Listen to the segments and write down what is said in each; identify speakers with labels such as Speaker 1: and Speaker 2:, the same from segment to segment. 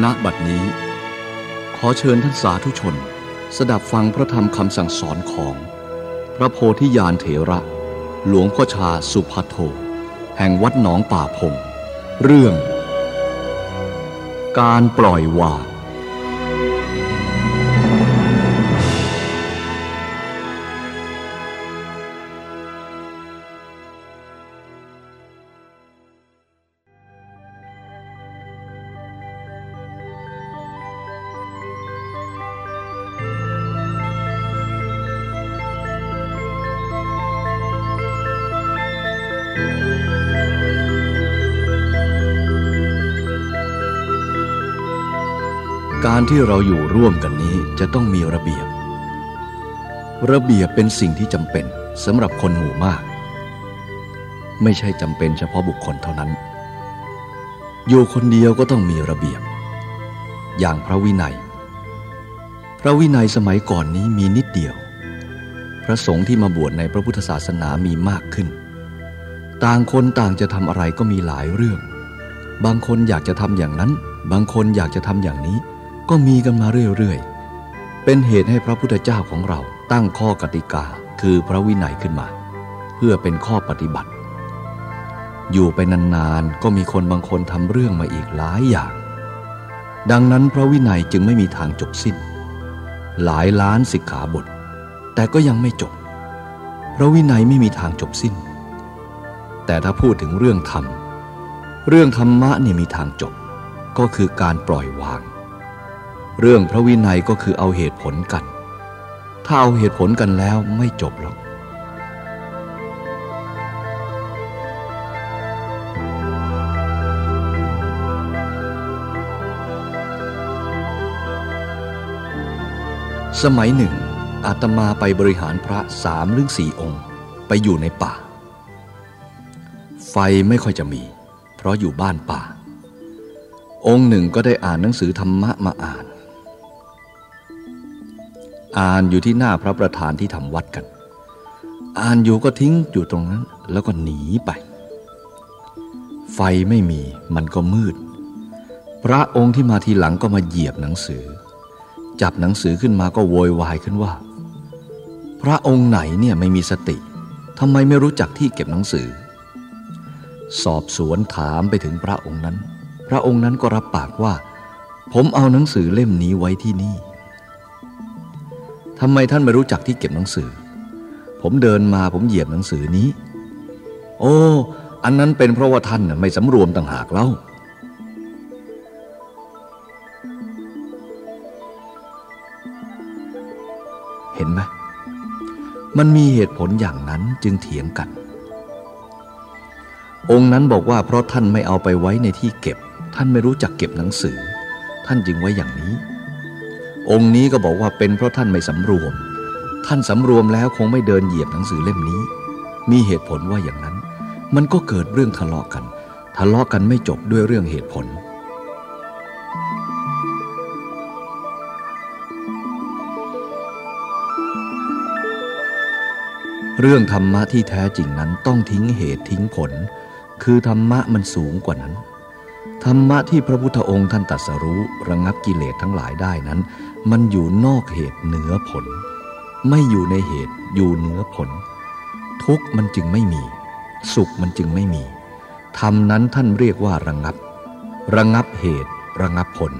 Speaker 1: ณบัดนี้ ขอเชิญท่านสาธุชน สดับฟังพระธรรมคำสั่งสอนของ พระโพธิยานเถระ หลวงพ่อชาสุภัทโท แห่งวัดหนองป่าพง เรื่อง การปล่อยวาง การที่เราอยู่ร่วมกันนี้จะต้องมีระเบียบ ระเบียบเป็นสิ่งที่จำเป็นสำหรับคนหมู่มาก ไม่ใช่จำเป็นเฉพาะบุคคลเท่านั้น อยู่คนเดียวก็ต้องมีระเบียบ อย่างพระวินัย พระวินัยสมัยก่อนนี้มีนิดเดียว พระสงฆ์ที่มาบวชในพระพุทธศาสนามีมากขึ้น ต่างคนต่างจะทำอะไรก็มีหลายเรื่อง บางคนอยากจะทำอย่างนั้น บางคนอยากจะทำอย่างนี้ ก็มีกันมาเรื่อยๆ เป็นเหตุให้พระพุทธเจ้าของเราตั้งข้อกติกาคือพระวินัยขึ้นมา เพื่อเป็นข้อปฏิบัติ อยู่ไปนานๆ ก็มีคนบางคนทำเรื่องมาอีกหลายอย่าง ดังนั้นพระวินัยจึงไม่มีทางจบสิ้น หลายล้านสิกขาบท แต่ก็ยังไม่จบ พระวินัยไม่มีทางจบสิ้น แต่ถ้าพูดถึงเรื่องธรรม เรื่องธรรมะนี่มีทางจบ ก็คือการปล่อยวาง เรื่องพระวินัยก็คือเอาเหตุผลกัน ถ้าเอาเหตุผลกันแล้วไม่จบหรอกสมัยหนึ่ง อาตมาไปบริหารพระสามหรือสี่องค์ ไปอยู่ในป่า ไฟไม่ค่อยจะมี เพราะอยู่บ้านป่า องค์หนึ่งก็ได้อ่านหนังสือธรรมะมาอ่าน อ่านอยู่ที่หน้าพระประธานที่ทำวัดกัน อ่านอยู่ก็ทิ้งอยู่ตรงนั้น แล้วก็หนีไป ไฟไม่มีมันก็มืด พระองค์ที่มาทีหลังก็มาเหยียบหนังสือ จับหนังสือขึ้นมาก็โวยวายขึ้นว่า พระองค์ไหนเนี่ยไม่มีสติทำไมไม่รู้จักที่เก็บหนังสือ สอบสวนถามไปถึงพระองค์นั้น พระองค์นั้นก็รับปากว่า ผมเอาหนังสือเล่มนี้ไว้ที่นี่ ทำไมท่านไม่รู้จักที่เก็บหนังสือ ผมเดินมาผมเหยียบหนังสือนี้ โอ้ อันนั้นเป็นเพราะว่าท่านไม่สำรวมต่างหากเล่าเห็นไหม มันมีเหตุผลอย่างนั้นจึงเถียงกัน องค์นั้นบอกว่าเพราะท่านไม่เอาไปไว้ในที่เก็บ ท่านไม่รู้จักเก็บหนังสือ ท่านจึงไว้อย่างนี้ องค์นี้ก็บอกว่าเป็นเพราะท่านไม่สำรวม ท่านสำรวมแล้วคงไม่เดินเหยียบหนังสือเล่มนี้ มีเหตุผลว่าอย่างนั้น มันก็เกิดเรื่องทะเลาะกัน ทะเลาะกันไม่จบด้วยเรื่องเหตุผลเรื่องธรรมะที่แท้จริงนั้นต้องทิ้งเหตุทิ้งผล คือธรรมะมันสูงกว่านั้น ธรรมะที่พระพุทธองค์ท่านตรัสรู้ระงับกิเลสทั้งหลายได้นั้น มันอยู่นอกเหตุเหนือผล ไม่อยู่ในเหตุอยู่เหนือผล ทุกมันจึงไม่มี สุขมันจึงไม่มีธรรมนั้นท่านเรียกว่าระงับ ระงับเหตุ ระงับผล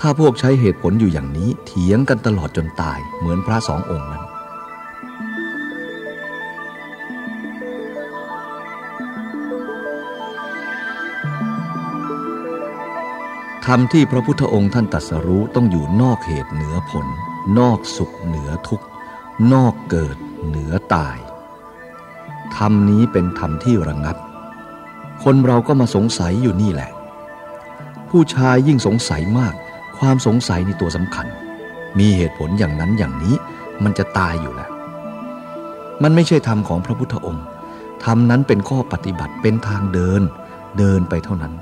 Speaker 1: ถ้าพวกใช้เหตุผลอยู่อย่างนี้เถียงกันตลอดจนตายเหมือนพระสององค์นั้น ธรรมที่พระพุทธองค์ท่านตรัสรู้ต้องอยู่นอกเหตุเหนือผล นอกสุขเหนือทุกข์นอกเกิดเหนือตาย ธรรมนี้เป็นธรรมที่ระงับ คนเราก็มาสงสัยอยู่นี่แหละ ผู้ชายยิ่งสงสัยมาก ความสงสัยในตัวสำคัญ มีเหตุผลอย่างนั้นอย่างนี้มันจะตายอยู่แล้ว มันไม่ใช่ธรรมของพระพุทธองค์ ธรรมนั้นเป็นข้อปฏิบัติเป็นทางเดิน เดินไปเท่านั้น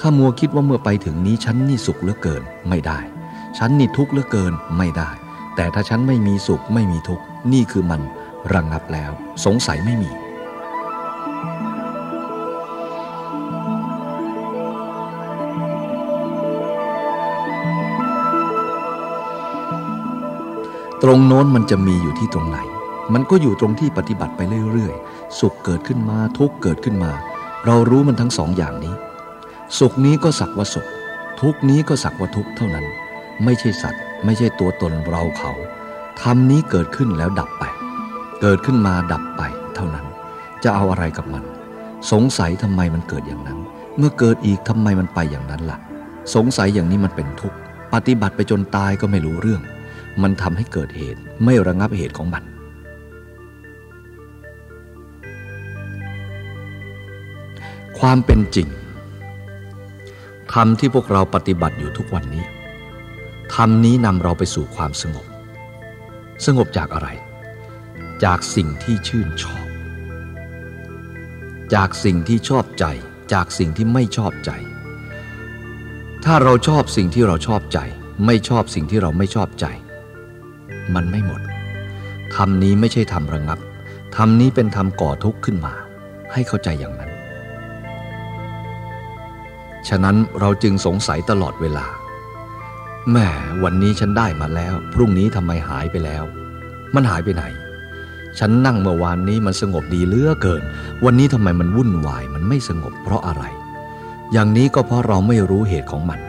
Speaker 1: ข้ามัวคิดว่าเมื่อไปถึงนี้ฉันนี่สุขเหลือเกินไม่ได้ ฉันนี่ทุกข์เหลือเกินไม่ได้ แต่ถ้าฉันไม่มีสุขไม่มีทุกข์นี่คือมันระงงับแล้ว สงสัยไม่มี
Speaker 2: ต
Speaker 1: รงโน้นมันจะมีอยู่ที่ตรงไหน มันก็อยู่ตรงที่ปฏิบัติไปเรื่อยๆ สุขเกิดขึ้นมาทุกข์เกิดขึ้นมา เรารู้มันทั้งสองอย่างนี้ สุขนี้ก็สักว่าสุข ทุกนี้ก็สักว่าทุกเท่านั้น ไม่ใช่สัตว์ ไม่ใช่ตัวตนเราเขาธรรมนี้เกิดขึ้นแล้วดับไป เกิดขึ้นมาดับไปเท่านั้น จะเอาอะไรกับมัน สงสัยทำไมมันเกิดอย่างนั้น เมื่อเกิดอีกทำไมมันไปอย่างนั้นละ่ะ สงสัยอย่างนี้มันเป็นทุกข์ปฏิบัติไปจนตายก็ไม่รู้เรื่อง มันทำให้เกิดเหตุ ไม่ระงับเหตุของมันความเป็นจริง ธรรมที่พวกเราปฏิบัติอยู่ทุกวันนี้ ธรรมนี้นำเราไปสู่ความสงบ สงบจากอะไร จากสิ่งที่ชื่นชอบ จากสิ่งที่ชอบใจ จากสิ่งที่ไม่ชอบใจ ถ้าเราชอบสิ่งที่เราชอบใจ ไม่ชอบสิ่งที่เราไม่ชอบใจ มันไม่หมด ธรรมนี้ไม่ใช่ธรรมระงับ ธรรมนี้เป็นธรรมก่อทุกข์ขึ้นมา ให้เข้าใจอย่างนั้น ฉะนั้นเราจึงสงสัยตลอดเวลา แม่วันนี้ฉันได้มาแล้ว พรุ่งนี้ทำไมหายไปแล้ว มันหายไปไหน ฉันนั่งเมื่อวานนี้มันสงบดีเลือเกิน วันนี้ทำไมมันวุ่นวาย มันไม่สงบเพราะอะไร อย่างนี้ก็เพราะเราไม่รู้เหตุของมัน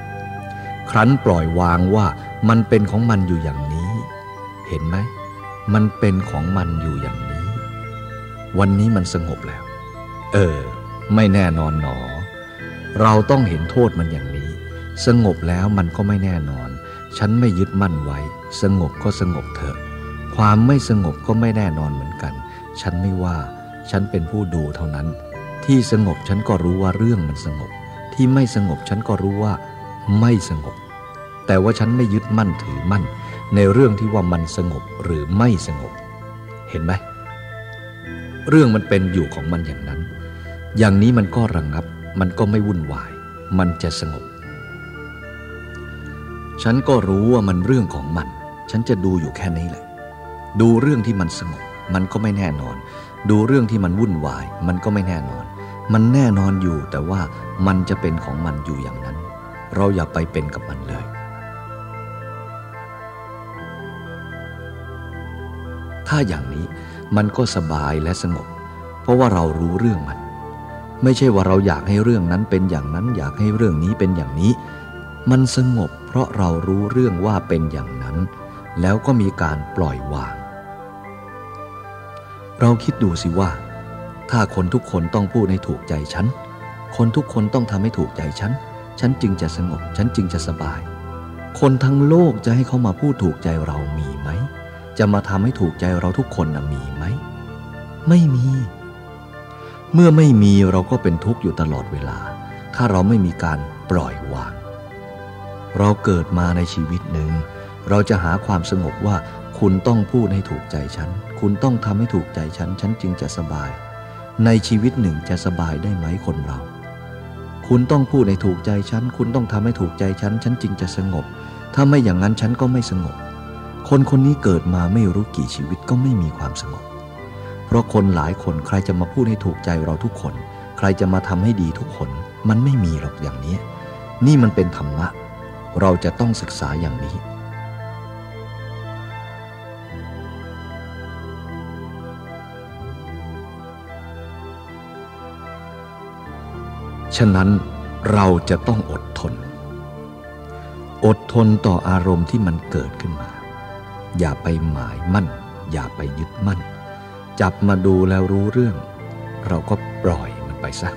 Speaker 1: ครั้นปล่อยวางว่ามันเป็นของมันอยู่อย่างนี้ เห็นไหม มันเป็นของมันอยู่อย่างนี้ วันนี้มันสงบแล้ว เออ ไม่แน่นอนหนอ เราต้องเห็นโทษมันอย่างนี้ สงบแล้วมันก็ไม่แน่นอน ฉันไม่ยึดมั่นไว้ สงบก็สงบเถอะ ความไม่สงบก็ไม่แน่นอนเหมือนกัน ฉันไม่ว่า ฉันเป็นผู้ดูเท่านั้น ที่สงบฉันก็รู้ว่าเรื่องมันสงบ ที่ไม่สงบฉันก็รู้ว่า ไม่สงบ แต่ว่าฉันไม่ยึดมั่นถือมั่น ในเรื่องที่ว่ามันสงบหรือไม่สงบ เห็นไหมเรื่องมันเป็นอยู่ของมันอย่างนั้น อย่างนี้มันก็ระงงับ มันก็ไม่วุ่นวาย มันจะสงบ ฉันก็รู้ว่ามันเรื่องของมัน ฉันจะดูอยู่แค่นี้แหละ ดูเรื่องที่มันสงบ มันก็ไม่แน่นอน ดูเรื่องที่มันวุ่นวาย มันก็ไม่แน่นอน มันแน่นอนอยู่แต่ว่ามันจะเป็นของมันอยู่อย่างนั้น เราอย่าไปเป็นกับมันเลย ถ้าอย่างนี้มันก็สบายและสงบ เพราะว่าเรารู้เรื่องมัน ไม่ใช่ว่าเราอยากให้เรื่องนั้นเป็นอย่างนั้นอยากให้เรื่องนี้เป็นอย่างนี้ มันสงบเพราะเรารู้เรื่องว่าเป็นอย่างนั้น แล้วก็มีการปล่อยวาง เราคิดดูสิว่า ถ้าคนทุกคนต้องพูดให้ถูกใจฉัน คนทุกคนต้องทำให้ถูกใจฉัน ฉันจึงจะสงบ ฉันจึงจะสบาย คนทั้งโลกจะให้เขามาพูดถูกใจเรามีไหม จะมาทำให้ถูกใจเราทุกคนนะมีไหม ไม่มี เมื่อไม่มีเราก็เป็นทุกข์อยู่ตลอดเวลา ถ้าเราไม่มีการปล่อยวาง เราเกิดมาในชีวิตหนึ่ง เราจะหาความสงบว่าคุณต้องพูดให้ถูกใจฉัน คุณต้องทำให้ถูกใจฉัน ฉันจึงจะสบาย ในชีวิตหนึ่งจะสบายได้ไหมคนเรา คุณต้องพูดให้ถูกใจฉัน คุณต้องทำให้ถูกใจฉัน ฉันจึงจะสงบ ถ้าไม่อย่างนั้นฉันก็ไม่สงบ คนคนนี้เกิดมาไม่รู้กี่ชีวิตก็ไม่มีความสงบ เพราะคนหลายคนใครจะมาพูดให้ถูกใจเราทุกคน ใครจะมาทำให้ดีทุกคน มันไม่มีหรอกอย่างนี้ นี่มันเป็นธรรมะ เราจะต้องศึกษาอย่างนี้ฉะนั้นเราจะต้องอดทน อดทนต่ออารมณ์ที่มันเกิดขึ้นมา อย่าไปหมายมั่น อย่าไปยึดมั่น จับมาดูแล้วรู้เรื่อง เราก็ปล่อยมันไปซะ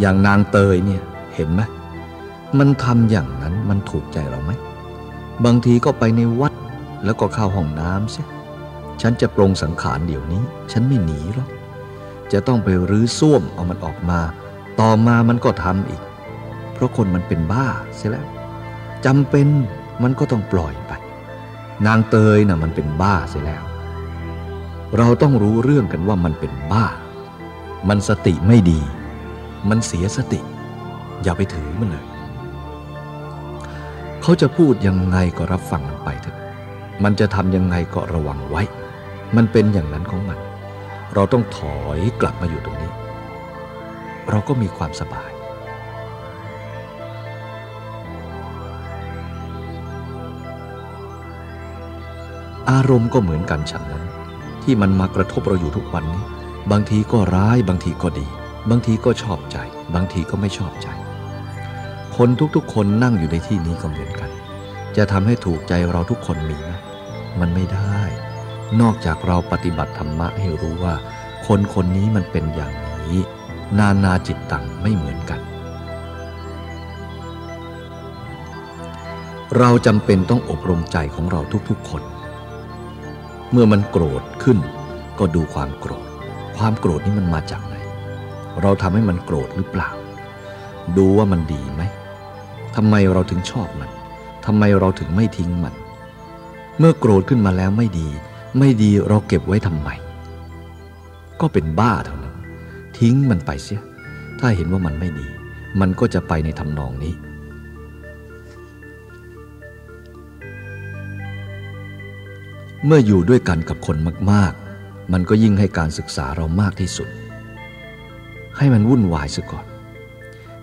Speaker 1: อย่างนางเตยเนี่ยเห็นไหมมันทำอย่างนั้นมันถูกใจเราไหม บางทีก็ไปในวัดแล้วก็เข้าห้องน้ำเสียฉันจะปรงสังขารเดี๋ยวนี้ ฉันไม่หนีหรอก จะต้องไปรื้อส้วมเอามันออกมา ต่อมามันก็ทำอีก เพราะคนมันเป็นบ้าเสียแล้ว จำเป็นมันก็ต้องปล่อยไป นางเตยนะ่ะมันเป็นบ้าเสียแล้ว เราต้องรู้เรื่องกันว่ามันเป็นบ้า มันสติไม่ดี มันเสียสติ อย่าไปถือมันเลย เขาจะพูดยังไงก็รับฟังมันไปเถอะ มันจะทำยังไงก็ระวังไว้ มันเป็นอย่างนั้นของมัน เราต้องถอยกลับมาอยู่ตรงนี้ เราก็มีความสบาย อารมณ์ก็เหมือนกันฉันนั้น ที่มันมากระทบเราอยู่ทุกวันนี้ บางทีก็ร้ายบางทีก็ดี บางทีก็ชอบใจ บางทีก็ไม่ชอบใจ คนทุกๆ คนนั่งอยู่ในที่นี้ก็เหมือนกัน จะทำให้ถูกใจเราทุกคนมีไหมมันไม่ได้ นอกจากเราปฏิบัติธรรมะให้รู้ว่า คนคนนี้มันเป็นอย่างนี้ นานาจิตตังไม่เหมือนกัน เราจำเป็นต้องอบรมใจของเราทุกๆคน เมื่อมันโกรธขึ้น ก็ดูความโกรธ ความโกรธนี่มันมาจากไหน เราทำให้มันโกรธหรือเปล่า ดูว่ามันดีไหมทำไมเราถึงชอบมันทำไมเราถึงไม่ทิ้งมัน เมื่อโกรธขึ้นมาแล้วไม่ดี ไม่ดีเราเก็บไว้ทำไม ก็เป็นบ้าเท่านั้น ทิ้งมันไปเสีย ถ้าเห็นว่ามันไม่ดี มันก็จะไปในทำนองนี้ เมื่ออยู่ด้วยกันกับคนมาก ๆ มันก็ยิ่งให้การศึกษาเรามากที่สุด ให้มันวุ่นวายซะก่อน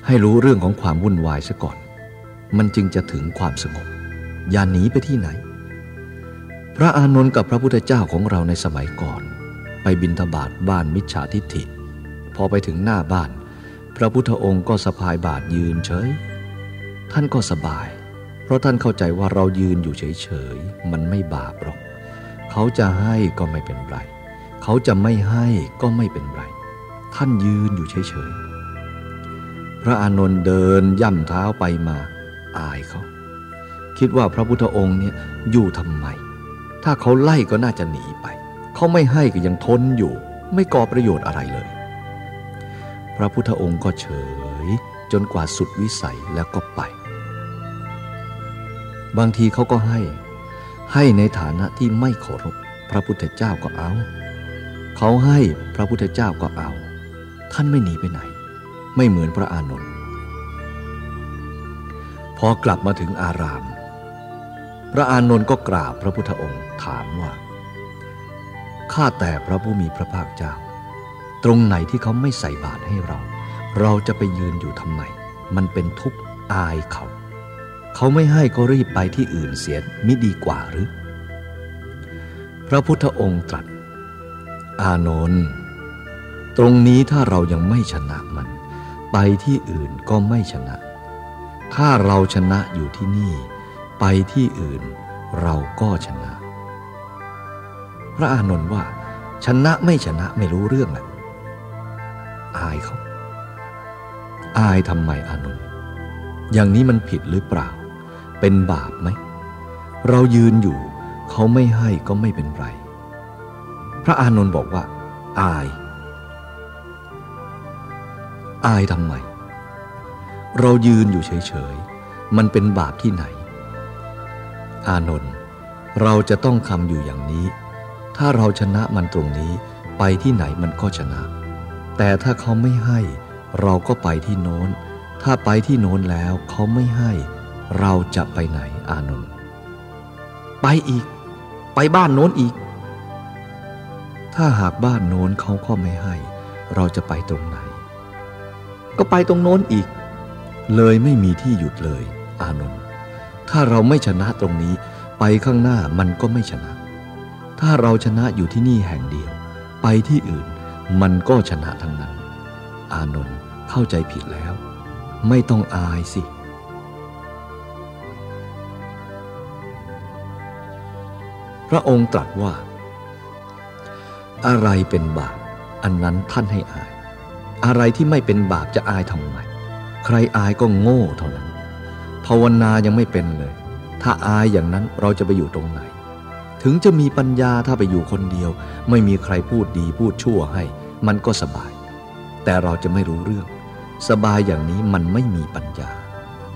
Speaker 1: ให้รู้เรื่องของความวุ่นวายซะก่อน มันจึงจะถึงความสงบ อย่าหนีไปที่ไหน พระอานนท์กับพระพุทธเจ้าของเราในสมัยก่อน ไปบินทบาทบ้านมิจฉาทิฏฐิ พอไปถึงหน้าบ้าน พระพุทธองค์ก็สะพายบาทยืนเฉย ท่านก็สบาย เพราะท่านเข้าใจว่าเรายืนอยู่เฉย ๆ มันไม่บาปหรอก เขาจะให้ก็ไม่เป็นไร เขาจะไม่ให้ก็ไม่เป็นไร ท่านยืนอยู่เฉยๆ พระอานนท์เดินย่ำเท้าไปมา อายเขา คิดว่าพระพุทธองค์เนี่ยอยู่ทำไม ถ้าเขาไล่ก็น่าจะหนีไป เขาไม่ให้ก็ยังทนอยู่ ไม่ก่อประโยชน์อะไรเลย พระพุทธองค์ก็เฉย จนกว่าสุดวิสัยแล้วก็ไป บางทีเขาก็ให้ ให้ในฐานะที่ไม่เคารพพระพุทธเจ้าก็เอา เขาให้พระพุทธเจ้าก็เอา ท่านไม่หนีไปไหน ไม่เหมือนพระอานนท์พอกลับมาถึงอาราม พระอานนท์ก็กราบพระพุทธองค์ถามว่า ข้าแต่พระผู้มีพระภาคเจ้า ตรงไหนที่เขาไม่ใส่บาตรให้เรา เราจะไปยืนอยู่ทำไม มันเป็นทุกข์อายเขา เขาไม่ให้ก็รีบไปที่อื่นเสียมิดีกว่าหรือ พระพุทธองค์ตรัส อานนท์ตรงนี้ถ้าเรายังไม่ชนะมัน ไปที่อื่นก็ไม่ชนะ ถ้าเราชนะอยู่ที่นี่ ไปที่อื่นเราก็ชนะ พระอานนท์ว่า ชนะไม่ชนะไม่รู้เรื่องแหละอายเขาอายทำไมอานนท์อย่างนี้มันผิดหรือเปล่า เป็นบาปไหม เรายืนอยู่ เขาไม่ให้ก็ไม่เป็นไร พระอานนท์บอกว่า อาย อายทำไม เรายืนอยู่เฉยๆ มันเป็นบาปที่ไหน อานนท์เราจะต้องคำอยู่อย่างนี้ ถ้าเราชนะมันตรงนี้ไปที่ไหนมันก็ชนะ แต่ถ้าเขาไม่ให้ เราก็ไปที่โน้น ถ้าไปที่โน้นแล้วเขาไม่ให้ เราจะไปไหนอานนท์ไปอีก ไปบ้านโน้นอีก ถ้าหากบ้านโน้นเขาก็ไม่ให้ เราจะไปตรงไหน ก็ไปตรงโน้นอีก เลยไม่มีที่หยุดเลย อานนท์ถ้าเราไม่ชนะตรงนี้ ไปข้างหน้ามันก็ไม่ชนะ ถ้าเราชนะอยู่ที่นี่แห่งเดียว ไปที่อื่นมันก็ชนะทั้งนั้น อานนท์เข้าใจผิดแล้ว ไม่ต้องอายสิ พระองค์ตรัสว่า อะไรเป็นบาป อันนั้นท่านให้อาย อะไรที่ไม่เป็นบาปจะอายทำไม ใครอายก็โง่เท่านั้น ภาวนายังไม่เป็นเลย ถ้าอายอย่างนั้นเราจะไปอยู่ตรงไหน ถึงจะมีปัญญาถ้าไปอยู่คนเดียว ไม่มีใครพูดดีพูดชั่วให้ มันก็สบาย แต่เราจะไม่รู้เรื่อง สบายอย่างนี้มันไม่มีปัญญา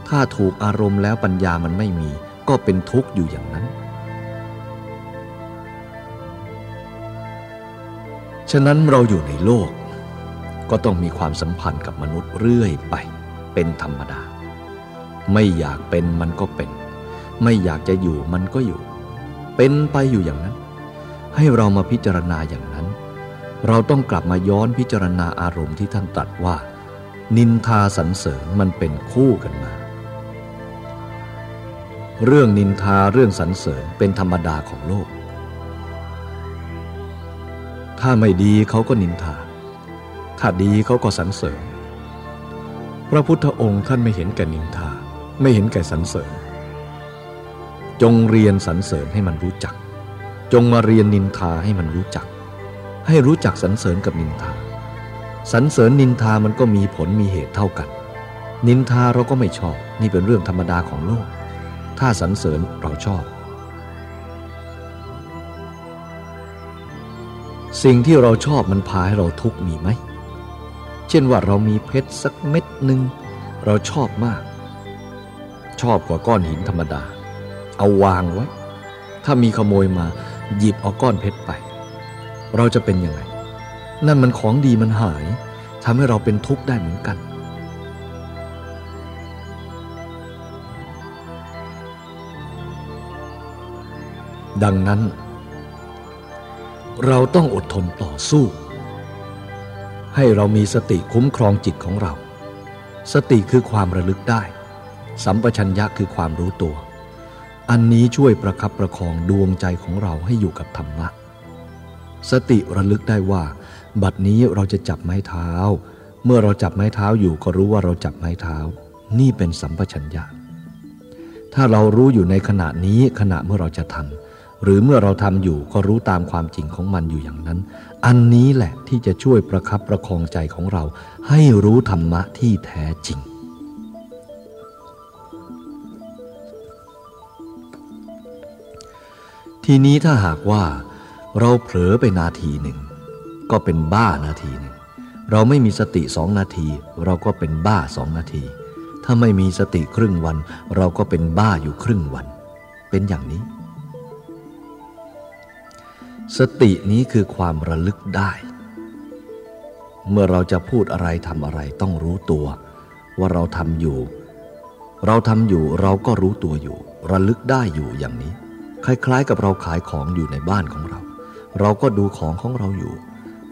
Speaker 1: ถ้าถูกอารมณ์แล้วปัญญามันไม่มี ก็เป็นทุกข์อยู่อย่างนั้น ฉะนั้นเราอยู่ในโลก ก็ต้องมีความสัมพันธ์กับมนุษย์เรื่อยไป เป็นธรรมดา ไม่อยากเป็นมันก็เป็น ไม่อยากจะอยู่มันก็อยู่ เป็นไปอยู่อย่างนั้น ให้เรามาพิจารณาอย่างนั้น เราต้องกลับมาย้อนพิจารณาอารมณ์ที่ท่านตรัสว่า นินทาสรรเสริญมันเป็นคู่กันมา เรื่องนินทาเรื่องสรรเสริญเป็นธรรมดาของโลก ถ้าไม่ดีเขาก็นินทา ถ้าดีเขาก็สรรเสริญ พระพุทธองค์ท่านไม่เห็นแก่นินทา ไม่เห็นแก่สรรเสริญ จงเรียนสรรเสริญให้มันรู้จัก จงมาเรียนนินทาให้มันรู้จัก ให้รู้จักสรรเสริญกับนินทา สรรเสริญนินทามันก็มีผลมีเหตุเท่ากัน นินทาเราก็ไม่ชอบ นี่เป็นเรื่องธรรมดาของโลก ถ้าสรรเสริญเราชอบ สิ่งที่เราชอบมันพาให้เราทุกข์มีไหม เช่นว่าเรามีเพชรสักเม็ดหนึ่งเราชอบมาก ชอบกว่าก้อนหินธรรมดา เอาวางไว้ ถ้ามีขโมยมาหยิบเอาก้อนเพชรไป เราจะเป็นยังไง นั่นมันของดีมันหายทำให้เราเป็นทุกข์ได้เหมือนกัน ดังนั้น เราต้องอดทนต่อสู้ ให้เรามีสติคุ้มครองจิตของเรา สติคือความระลึกได้ สัมปชัญญะคือความรู้ตัว อันนี้ช่วยประคับประคองดวงใจของเราให้อยู่กับธรรมะ สติระลึกได้ว่า บัดนี้เราจะจับไม้เท้า เมื่อเราจับไม้เท้าอยู่ก็รู้ว่าเราจับไม้เท้า นี่เป็นสัมปชัญญะถ้าเรารู้อยู่ในขณะนี้ขณะเมื่อเราจะทำ หรือเมื่อเราทำอยู่ก็รู้ตามความจริงของมันอยู่อย่างนั้น อันนี้แหละที่จะช่วยประคับประคองใจของเรา ให้รู้ธรรมะที่แท้จริง ทีนี้ถ้าหากว่าเราเผลอไปนาทีหนึ่ง ก็เป็นบ้านาทีหนึ่ง เราไม่มีสติสองนาที เราก็เป็นบ้าสองนาที ถ้าไม่มีสติครึ่งวัน เราก็เป็นบ้าอยู่ครึ่งวัน เป็นอย่างนี้ สตินี้คือความระลึกได้ เมื่อเราจะพูดอะไรทำอะไรต้องรู้ตัว ว่าเราทำอยู่ เราทำอยู่เราก็รู้ตัวอยู่ ระลึกได้อยู่อย่างนี้ คล้ายๆ กับเราขายของอยู่ในบ้านของเรา เราก็ดูของของเราอยู่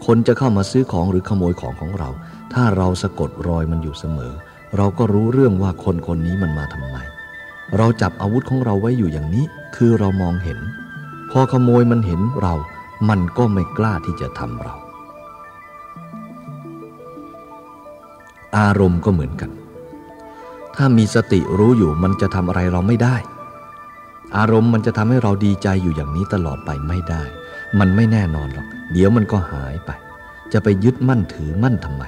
Speaker 1: คนจะเข้ามาซื้อของหรือขโมยของของเรา ถ้าเราสะกดรอยมันอยู่เสมอ เราก็รู้เรื่องว่าคนคนนี้มันมาทำไม เราจับอาวุธของเราไว้อยู่อย่างนี้ คือเรามองเห็น พอขโมยมันเห็นเรา มันก็ไม่กล้าที่จะทำเรา อารมณ์ก็เหมือนกัน ถ้ามีสติรู้อยู่มันจะทำอะไรเราไม่ได้ อารมณ์มันจะทำให้เราดีใจอยู่อย่างนี้ตลอดไปไม่ได้ มันไม่แน่นอนหรอก เดี๋ยวมันก็หายไป จะไปยึดมั่นถือมั่นทำไม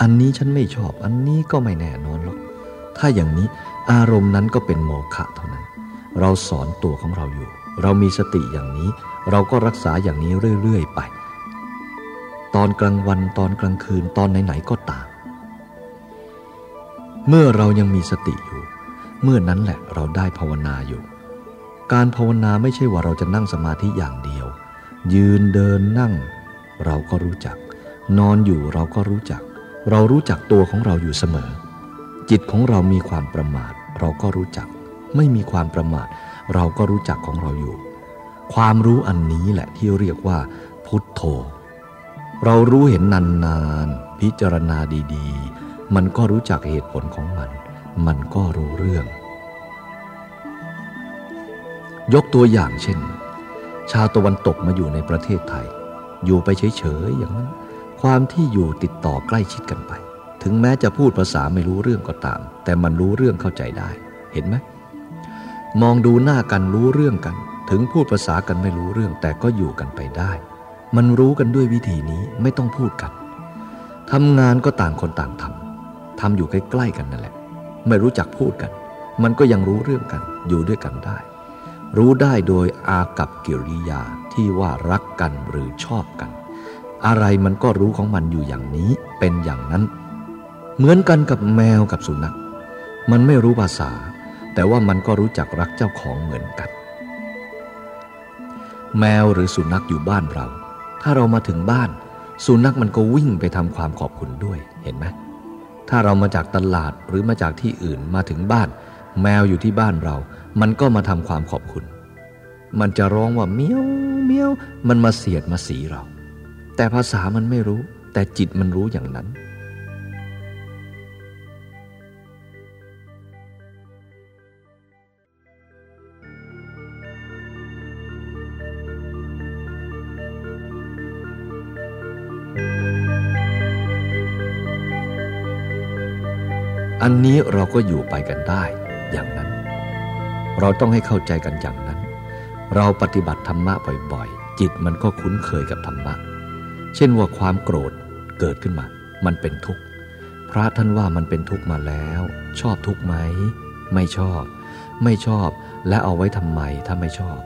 Speaker 1: อันนี้ฉันไม่ชอบ อันนี้ก็ไม่แน่นอนหรอก ถ้าอย่างนี้อารมณ์นั้นก็เป็นโมฆะเท่านั้น เราสอนตัวของเราอยู่ เรามีสติอย่างนี้ เราก็รักษาอย่างนี้เรื่อย ๆ ไป ตอนกลางวันตอนกลางคืนตอนไหน ๆ ก็ตาม เมื่อเรายังมีสติอยู่ เมื่อนั้นแหละเราได้ภาวนาอยู่ การภาวนาไม่ใช่ว่าเราจะนั่งสมาธิอย่างเดียว ยืนเดินนั่ง เราก็รู้จัก นอนอยู่เราก็รู้จัก เรารู้จักตัวของเราอยู่เสมอ จิตของเรามีความประมาท เราก็รู้จัก ไม่มีความประมาท เราก็รู้จักของเราอยู่ ความรู้อันนี้แหละที่เรียกว่า พุทโธ เรารู้เห็นนานๆพิจารณาดีๆ มันก็รู้จักเหตุผลของมัน มันก็รู้เรื่อง ยกตัวอย่างเช่น ชาวตะวันตกมาอยู่ในประเทศไทย อยู่ไปเฉยๆอย่างนั้น ความที่อยู่ติดต่อใกล้ชิดกันไป ถึงแม้จะพูดภาษาไม่รู้เรื่องก็ตาม แต่มันรู้เรื่องเข้าใจได้ เห็นไหมมองดูหน้ากันรู้เรื่องกัน ถึงพูดภาษากันไม่รู้เรื่องแต่ก็อยู่กันไปได้ มันรู้กันด้วยวิธีนี้ไม่ต้องพูดกันทำงานก็ต่างคนต่างทำทำอยู่ใกล้ๆกันนั่นแหละ ไม่รู้จักพูดกัน มันก็ยังรู้เรื่องกันอยู่ด้วยกันได้ รู้ได้โดยอากับกิริยาที่ว่ารักกันหรือชอบกัน อะไรมันก็รู้ของมันอยู่อย่างนี้เป็นอย่างนั้น เหมือนกันกับแมวกับสุนัข มันไม่รู้ภาษา แต่ว่ามันก็รู้จักรักเจ้าของเหมือนกัน แมวหรือสุนัขอยู่บ้านเรา ถ้าเรามาถึงบ้าน สุนัขมันก็วิ่งไปทำความขอบคุณด้วยเห็นไหมถ้าเรามาจากตลาดหรือมาจากที่อื่นมาถึงบ้าน แมวอยู่ที่บ้านเรา มันก็มาทำความขอบคุณ มันจะร้องว่าเมียวเมียวมันมาเสียดมาสีเรา แต่ภาษามันไม่รู้ แต่จิตมันรู้อย่างนั้น อันนี้เราก็อยู่ไปกันได้อย่างนั้น เราต้องให้เข้าใจกันอย่างนั้น เราปฏิบัติธรรมะบ่อยๆ จิตมันก็คุ้นเคยกับธรรมะ เช่นว่าความโกรธเกิดขึ้นมา มันเป็นทุกข์ พระท่านว่ามันเป็นทุกข์มาแล้ว ชอบทุกข์ไหม ไม่ชอบ ไม่ชอบ และเอาไว้ทำไมถ้าไม่ชอบ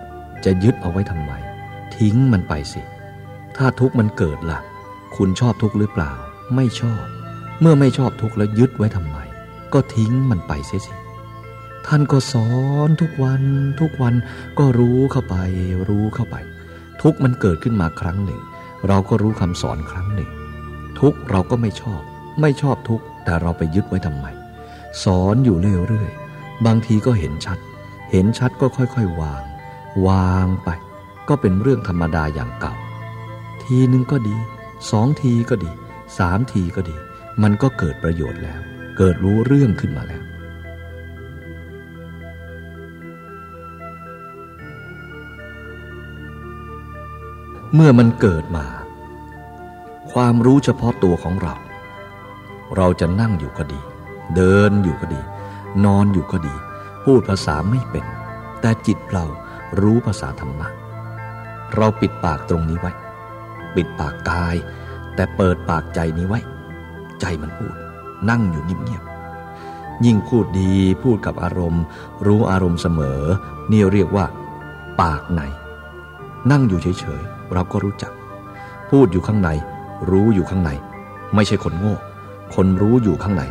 Speaker 1: จะยึดเอาไว้ทำไม ทิ้งมันไปสิ ถ้าทุกข์มันเกิดละ่ะ คุณชอบทุกข์หรือเปล่า ไม่ชอบ เมื่อไม่ชอบทุกข์แล้วยึดไว้ทำไม ก็ทิ้งมันไปเสียสิท่านก็สอนทุกวันทุกวันก็รู้เข้าไป รู้เข้าไป ทุกมันเกิดขึ้นมาครั้งหนึ่ง เราก็รู้คำสอนครั้งหนึ่ง ทุกเราก็ไม่ชอบ ไม่ชอบทุกแต่เราไปยึดไว้ทำไมสอนอยู่เรื่อยๆบางทีก็เห็นชัด เห็นชัดก็ค่อยๆวาง วางไป ก็เป็นเรื่องธรรมดาอย่างเก่า ทีนึงก็ดีสองทีก็ดีสามทีก็ดี มันก็เกิดประโยชน์แล้ว เกิดรู้เรื่องขึ้นมาแล้ว เมื่อมันเกิดมา ความรู้เฉพาะตัวของเรา เราจะนั่งอยู่ก็ดี เดินอยู่ก็ดี นอนอยู่ก็ดี พูดภาษาไม่เป็น แต่จิตเรารู้ภาษาธรรมะ เราปิดปากตรงนี้ไว้ ปิดปากกาย แต่เปิดปากใจนี้ไว้ ใจมันพูด นั่งอยู่เงียบๆยิ่งพูดดีพูดกับอารมณ์ รู้อารมณ์เสมอ นี่เรียกว่า ปากใน นั่งอยู่เฉยๆเราก็รู้จัก พูดอยู่ข้างใน รู้อยู่ข้างใน ไม่ใช่คนโง่ คนรู้อยู่ข้างใน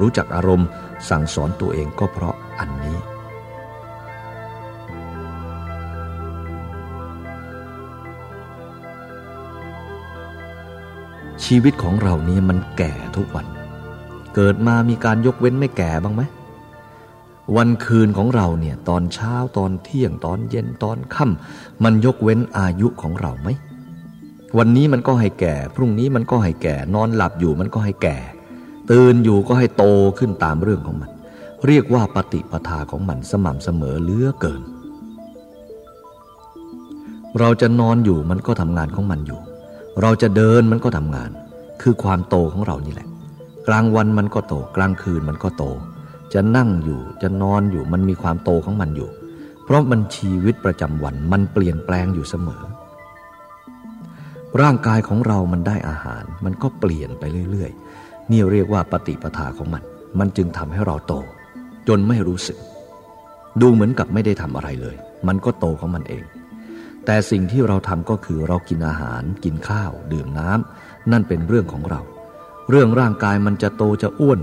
Speaker 1: รู้จักอารมณ์ สั่งสอนตัวเองก็เพราะอันนี้ชีวิตของเรานี้มันแก่ทุกวัน เกิดมามีการยกเว้นไม่แก่บ้างไหมวันคืนของเราเนี่ยตอนเช้าตอนเที่ยงตอนเย็นตอนค่ำมันยกเว้นอายุของเราไหมวันนี้มันก็ให้แก่ พรุ่งนี้มันก็ให้แก่ นอนหลับอยู่มันก็ให้แก่ ตื่นอยู่ก็ให้โตขึ้นตามเรื่องของมัน เรียกว่าปฏิปทาของมันสม่ำเสมอเลือเกิน เราจะนอนอยู่มันก็ทำงานของมันอยู่ เราจะเดินมันก็ทำงาน คือความโตของเรานี่แหละ กลางวันมันก็โต กลางคืนมันก็โต จะนั่งอยู่จะนอนอยู่มันมีความโตของมันอยู่ เพราะมันชีวิตประจำวันมันเปลี่ยนแปลงอยู่เสมอ ร่างกายของเรามันได้อาหาร มันก็เปลี่ยนไปเรื่อยๆ นี่เรียกว่าปฏิปทาของมัน มันจึงทำให้เราโต จนไม่รู้สึก ดูเหมือนกับไม่ได้ทำอะไรเลย มันก็โตของมันเอง แต่สิ่งที่เราทำก็คือเรากินอาหาร กินข้าว ดื่มน้ำนั่นเป็นเรื่องของเรา เรื่องร่างกายมันจะโตจะอ้วน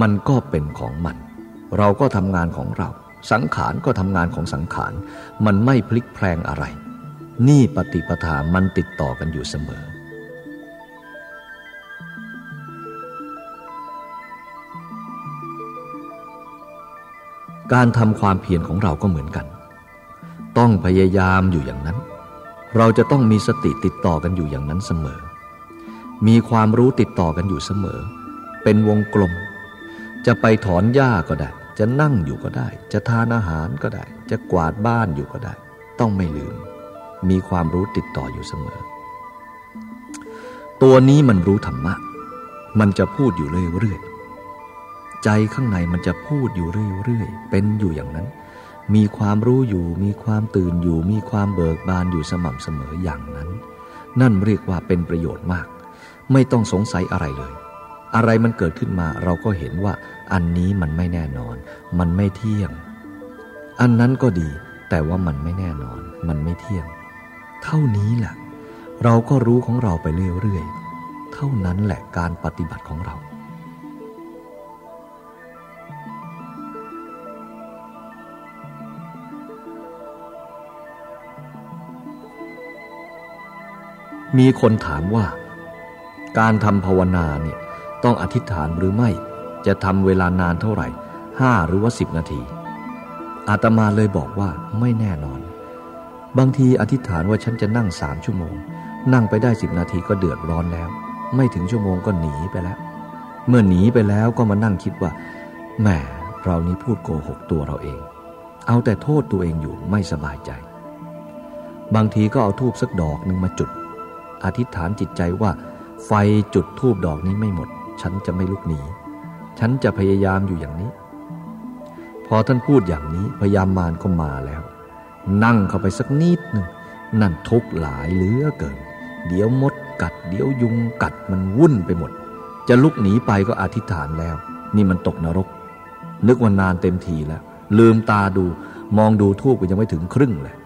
Speaker 1: มันก็เป็นของมัน เราก็ทำงานของเรา สังขารก็ทำงานของสังขาร มันไม่พลิกแพลงอะไร นี่ปฏิปทามันติดต่อกันอยู่เสมอ การทำความเพียรของเราก็เหมือนกัน ต้องพยายามอยู่อย่างนั้น เราจะต้องมีสติติดต่อกันอยู่อย่างนั้นเสมอ มีความรู้ติดต่อกันอยู่เสมอ เป็นวงกลม จะไปถอนหญ้าก็ได้ จะนั่งอยู่ก็ได้ จะทานอาหารก็ได้ จะกวาดบ้านอยู่ก็ได้ ต้องไม่ลืม มีความรู้ติดต่ออยู่เสมอ ตัวนี้มันรู้ธรรมะ มันจะพูดอยู่เรื่อยๆใจข้างในมันจะพูดอยู่เรื่อยๆเป็นอยู่อย่างนั้น มีความรู้อยู่ มีความตื่นอยู่ มีความเบิกบานอยู่สม่ำเสมออย่างนั้น นั่นเรียกว่าเป็นประโยชน์มาก ไม่ต้องสงสัยอะไรเลย อะไรมันเกิดขึ้นมาเราก็เห็นว่าอันนี้มันไม่แน่นอน มันไม่เที่ยง อันนั้นก็ดี แต่ว่ามันไม่แน่นอน มันไม่เที่ยง เท่านี้แหละ เราก็รู้ของเราไปเรื่อยๆ เท่านั้นแหละการปฏิบัติของเรามีคนถามว่า การทำภาวนาเนี่ยต้องอธิษฐานหรือไม่ จะทำเวลานานเท่าไหร่ห้าหรือว่าสิบนาที อาตมาเลยบอกว่าไม่แน่นอน บางทีอธิษฐานว่าฉันจะนั่งสามชั่วโมง นั่งไปได้สิบนาทีก็เดือดร้อนแล้ว ไม่ถึงชั่วโมงก็หนีไปแล้ว เมื่อหนีไปแล้วก็มานั่งคิดว่าแหมเรานี้พูดโกหกตัวเราเอง เอาแต่โทษตัวเองอยู่ไม่สบายใจ บางทีก็เอาทูบสักดอกหนึ่งมาจุด อธิษฐานจิตใจว่า ไฟจุดทูบดอกนี้ไม่หมด ฉันจะไม่ลุกหนี ฉันจะพยายามอยู่อย่างนี้ พอท่านพูดอย่างนี้พยามมารก็มาแล้ว นั่งเข้าไปสักนิดหนึ่งนั่นทุกหลายเหลือเกิน เดี๋ยวมดกัด เดี๋ยวยุงกัดมันวุ่นไปหมด จะลุกหนีไปก็อธิษฐานแล้ว นี่มันตกนรก นึกว่านานเต็มทีแล้ว ลืมตาดูมองดูทูบก็ยังไม่ถึงครึ่งเลย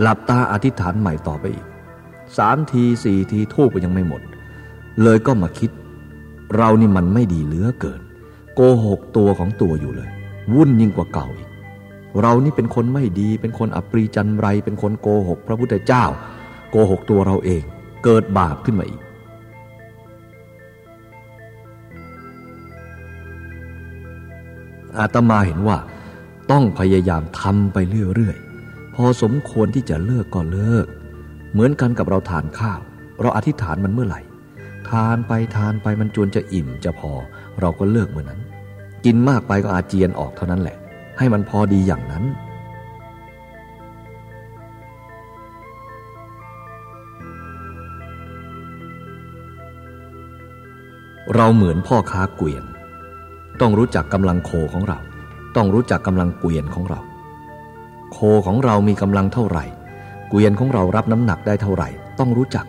Speaker 1: หลับตาอธิษฐานใหม่ต่อไปอีกสามทีสี่ทีทูบก็ยังไม่หมด เลยก็มาคิด เรานี่มันไม่ดีเหลือเกิน โกหกตัวของตัวอยู่เลย วุ่นยิ่งกว่าเก่าอีก เรานี่เป็นคนไม่ดี เป็นคนอัปรีจันไร เป็นคนโกหก พระพุทธเจ้า โกหกตัวเราเอง เกิดบาปขึ้นมาอีก อาตมาเห็นว่า ต้องพยายามทำไปเรื่อยๆ พอสมควรที่จะเลิกก็เลิก เหมือนกันกับเราทานข้าว เราอธิษฐานมันเมื่อไหร่ ทานไปทานไปมันจวนจะอิ่มจะพอ เราก็เลิกเมื่อนั้น กินมากไปก็อาเจียนออกเท่านั้นแหละ ให้มันพอดีอย่างนั้น เราเหมือนพ่อค้าเกวียน ต้องรู้จักกำลังโคของเรา ต้องรู้จักกำลังเกวียนของเรา โคของเรามีกำลังเท่าไหร่ เกวียนของเรารับน้ำหนักได้เท่าไหร่ ต้องรู้จัก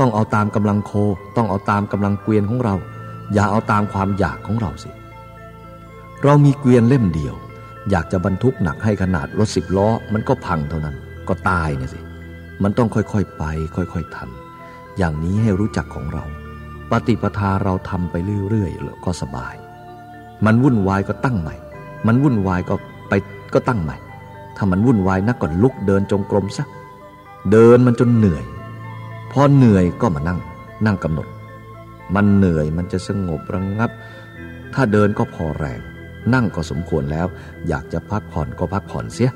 Speaker 1: ต้องเอาตามกำลังโค ต้องเอาตามกำลังเกวียนของเรา อย่าเอาตามความอยากของเราสิ เรามีเกวียนเล่มเดียว อยากจะบรรทุกหนักให้ขนาดรถสิบล้อ มันก็พังเท่านั้น ก็ตายเนี่ยสิ มันต้องค่อยๆไป ค่อยๆทำอย่างนี้ให้รู้จักของเรา ปฏิปทาเราทำไปเรื่อยๆแล้วก็สบาย มันวุ่นวายก็ตั้งใหม่ มันวุ่นวายก็ไปก็ตั้งใหม่ ถ้ามันวุ่นวายนักก็ลุกเดินจงกรมซะเดินมันจนเหนื่อย อเหนื่อยก็มานั่ง นั่งกำหนด มันเหนื่อยมันจะสงบระงงับ ถ้าเดินก็พอแรง นั่งก็สมควรแล้ว อยากจะพักผ่อนก็พักผ่อนเสีย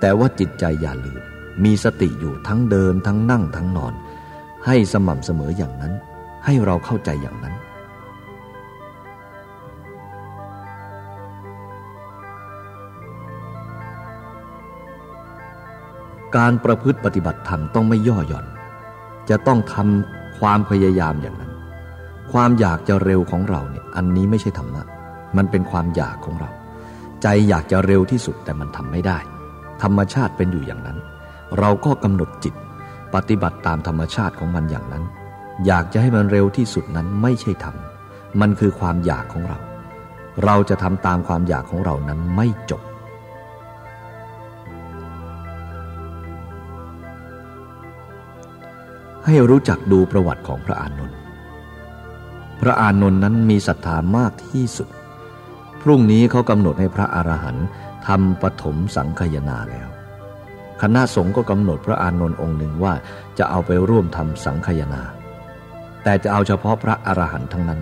Speaker 1: แต่ว่าจิตใจอย่าลืม มีสติอยู่ทั้งเดินทั้งนั่งทั้งนอน ให้สม่ำเสมออย่างนั้น ให้เราเข้าใจอย่างนั้นการประพฤติปฏิบัติธรรมต้องไม่ย่อหย่อน จะต้องทำความพยายามอย่างนั้น ความอยากจะเร็วของเราเนี่ยอันนี้ไม่ใช่ธรรมะ มันเป็นความอยากของเรา ใจอยากจะเร็วที่สุดแต่มันทำไม่ได้ ธรรมชาติเป็นอยู่อย่างนั้น เราก็กำหนดจิต ปฏิบัติตามธรรมชาติของมันอย่างนั้น อยากจะให้มันเร็วที่สุดนั้นไม่ใช่ธรรม มันคือความอยากของเรา เราจะทำตามความอยากของเรานั้นไม่จบ ให้รู้จักดูประวัติของพระอานนท์พระอานนท์นั้นมีศรัทธามากที่สุด พรุ่งนี้เขากำหนดให้พระอรหันต์ทำปฐมสังคยนาแล้ว คณะสงฆ์ก็กำหนดพระอานนท์องค์หนึ่งว่าจะเอาไปร่วมทำสังคยนา แต่จะเอาเฉพาะพระอรหันต์ทั้งนั้น